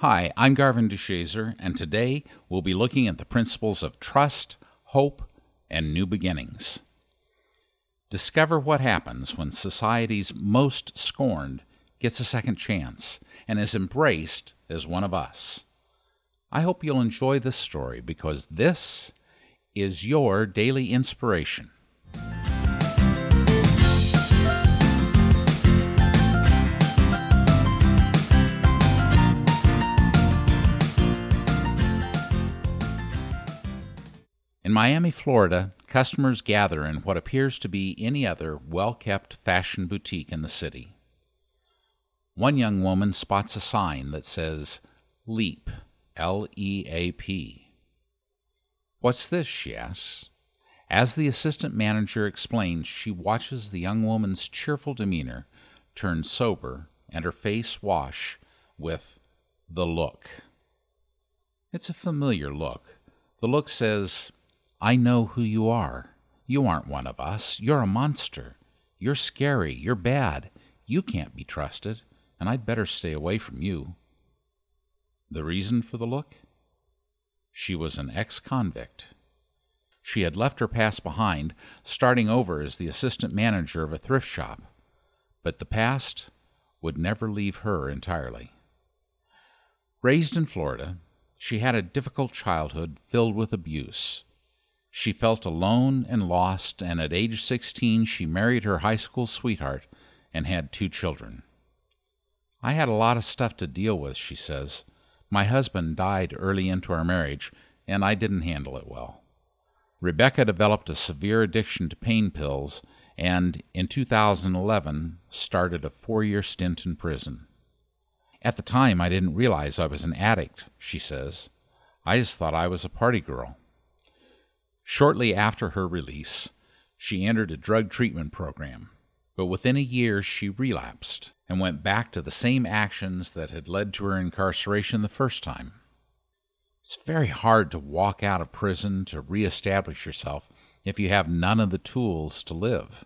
Hi, I'm Garvin DeShazer, and today we'll be looking at the principles of trust, hope, and new beginnings. Discover what happens when society's most scorned gets a second chance and is embraced as one of us. I hope you'll enjoy this story because this is your daily inspiration. In Miami, Florida, customers gather in what appears to be any other well kept fashion boutique in the city. One young woman spots a sign that says LEAP, L E A P. What's this? she asks. As the assistant manager explains, she watches the young woman's cheerful demeanor turn sober and her face wash with the look. It's a familiar look. The look says, I know who you are. You aren't one of us. You're a monster. You're scary. You're bad. You can't be trusted, and I'd better stay away from you. The reason for the look? She was an ex convict. She had left her past behind, starting over as the assistant manager of a thrift shop. But the past would never leave her entirely. Raised in Florida, she had a difficult childhood filled with abuse. She felt alone and lost, and at age 16 she married her high school sweetheart and had two children. I had a lot of stuff to deal with, she says. My husband died early into our marriage, and I didn't handle it well. Rebecca developed a severe addiction to pain pills and, in 2011, started a four year stint in prison. At the time, I didn't realize I was an addict, she says. I just thought I was a party girl. Shortly after her release, she entered a drug treatment program, but within a year she relapsed and went back to the same actions that had led to her incarceration the first time. It's very hard to walk out of prison to reestablish yourself if you have none of the tools to live,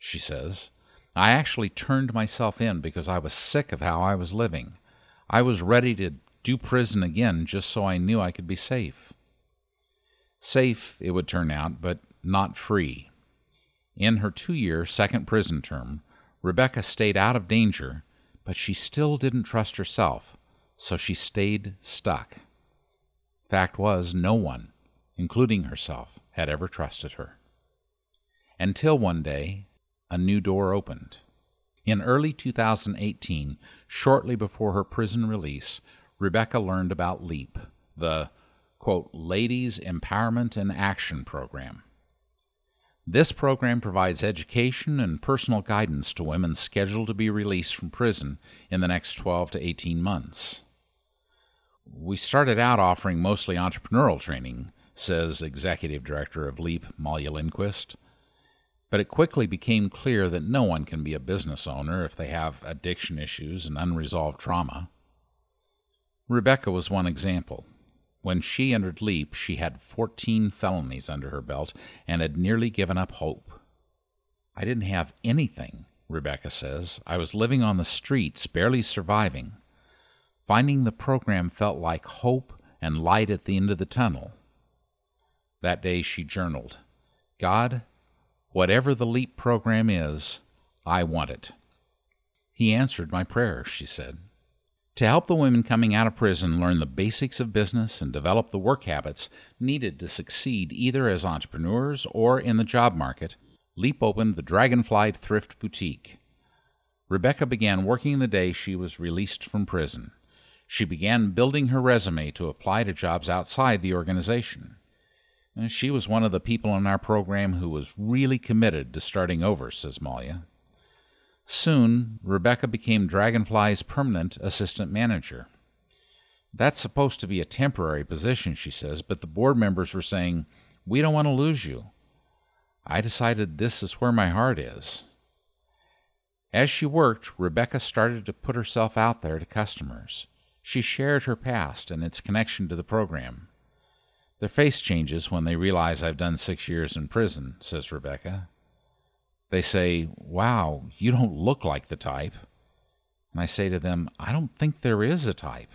she says. I actually turned myself in because I was sick of how I was living. I was ready to do prison again just so I knew I could be safe. Safe, it would turn out, but not free. In her two year second prison term, Rebecca stayed out of danger, but she still didn't trust herself, so she stayed stuck. Fact was, no one, including herself, had ever trusted her. Until one day, a new door opened. In early 2018, shortly before her prison release, Rebecca learned about LEAP, the quote, Ladies Empowerment and Action Program. This program provides education and personal guidance to women scheduled to be released from prison in the next 12 to 18 months. We started out offering mostly entrepreneurial training, says Executive Director of LEAP, Malia Lindquist. But it quickly became clear that no one can be a business owner if they have addiction issues and unresolved trauma. Rebecca was one example. When she entered LEAP, she had 14 felonies under her belt and had nearly given up hope. I didn't have anything, Rebecca says. I was living on the streets, barely surviving. Finding the program felt like hope and light at the end of the tunnel. That day she journaled God, whatever the LEAP program is, I want it. He answered my prayer, she said. To help the women coming out of prison learn the basics of business and develop the work habits needed to succeed either as entrepreneurs or in the job market, Leap opened the Dragonfly Thrift Boutique. Rebecca began working the day she was released from prison. She began building her resume to apply to jobs outside the organization. She was one of the people in our program who was really committed to starting over, says Malia. Soon, Rebecca became Dragonfly's permanent assistant manager. That's supposed to be a temporary position, she says, but the board members were saying, We don't want to lose you. I decided this is where my heart is. As she worked, Rebecca started to put herself out there to customers. She shared her past and its connection to the program. Their face changes when they realize I've done six years in prison, says Rebecca. They say, Wow, you don't look like the type. And I say to them, I don't think there is a type.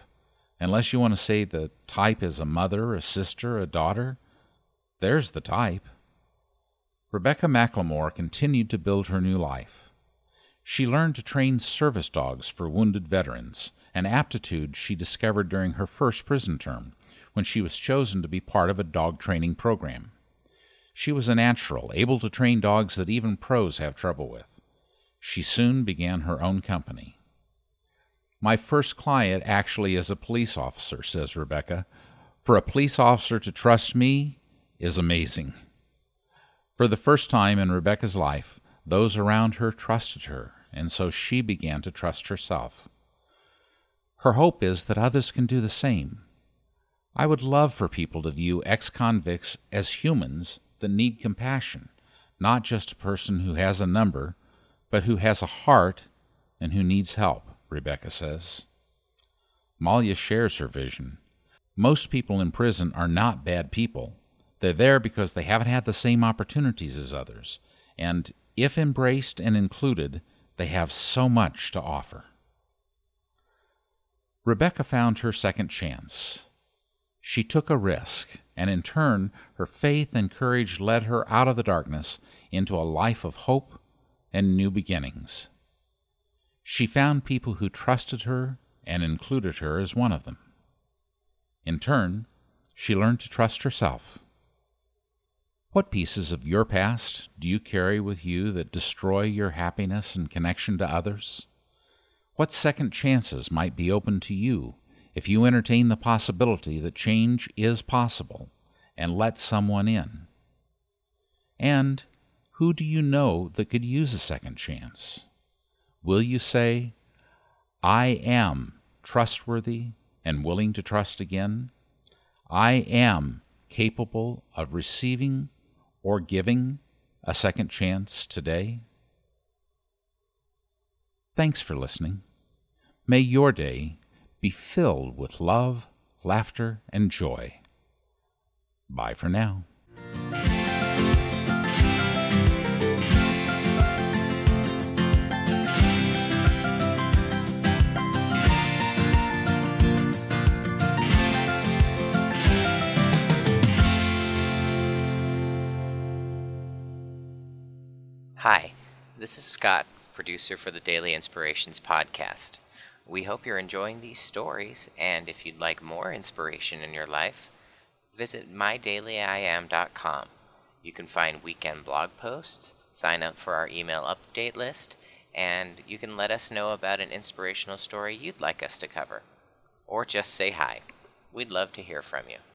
Unless you want to say the type is a mother, a sister, a daughter, there's the type. Rebecca McLemore continued to build her new life. She learned to train service dogs for wounded veterans, an aptitude she discovered during her first prison term when she was chosen to be part of a dog training program. She was a natural, able to train dogs that even pros have trouble with. She soon began her own company. My first client actually is a police officer, says Rebecca. For a police officer to trust me is amazing. For the first time in Rebecca's life, those around her trusted her, and so she began to trust herself. Her hope is that others can do the same. I would love for people to view ex convicts as humans that need compassion, not just a person who has a number, but who has a heart and who needs help, Rebecca says. Malia shares her vision. Most people in prison are not bad people. They're there because they haven't had the same opportunities as others, and if embraced and included, they have so much to offer. Rebecca found her second chance. She took a risk, and in turn, her faith and courage led her out of the darkness into a life of hope and new beginnings. She found people who trusted her and included her as one of them. In turn, she learned to trust herself. What pieces of your past do you carry with you that destroy your happiness and connection to others? What second chances might be open to you if you entertain the possibility that change is possible and let someone in? And who do you know that could use a second chance? Will you say, I am trustworthy and willing to trust again? I am capable of receiving or giving a second chance today? Thanks for listening. May your day be filled with love, laughter, and joy. Bye for now. Hi, this is Scott, producer for the Daily Inspirations podcast. We hope you're enjoying these stories, and if you'd like more inspiration in your life, visit mydailyiam.com. You can find weekend blog posts, sign up for our email update list, and you can let us know about an inspirational story you'd like us to cover. Or just say hi. We'd love to hear from you.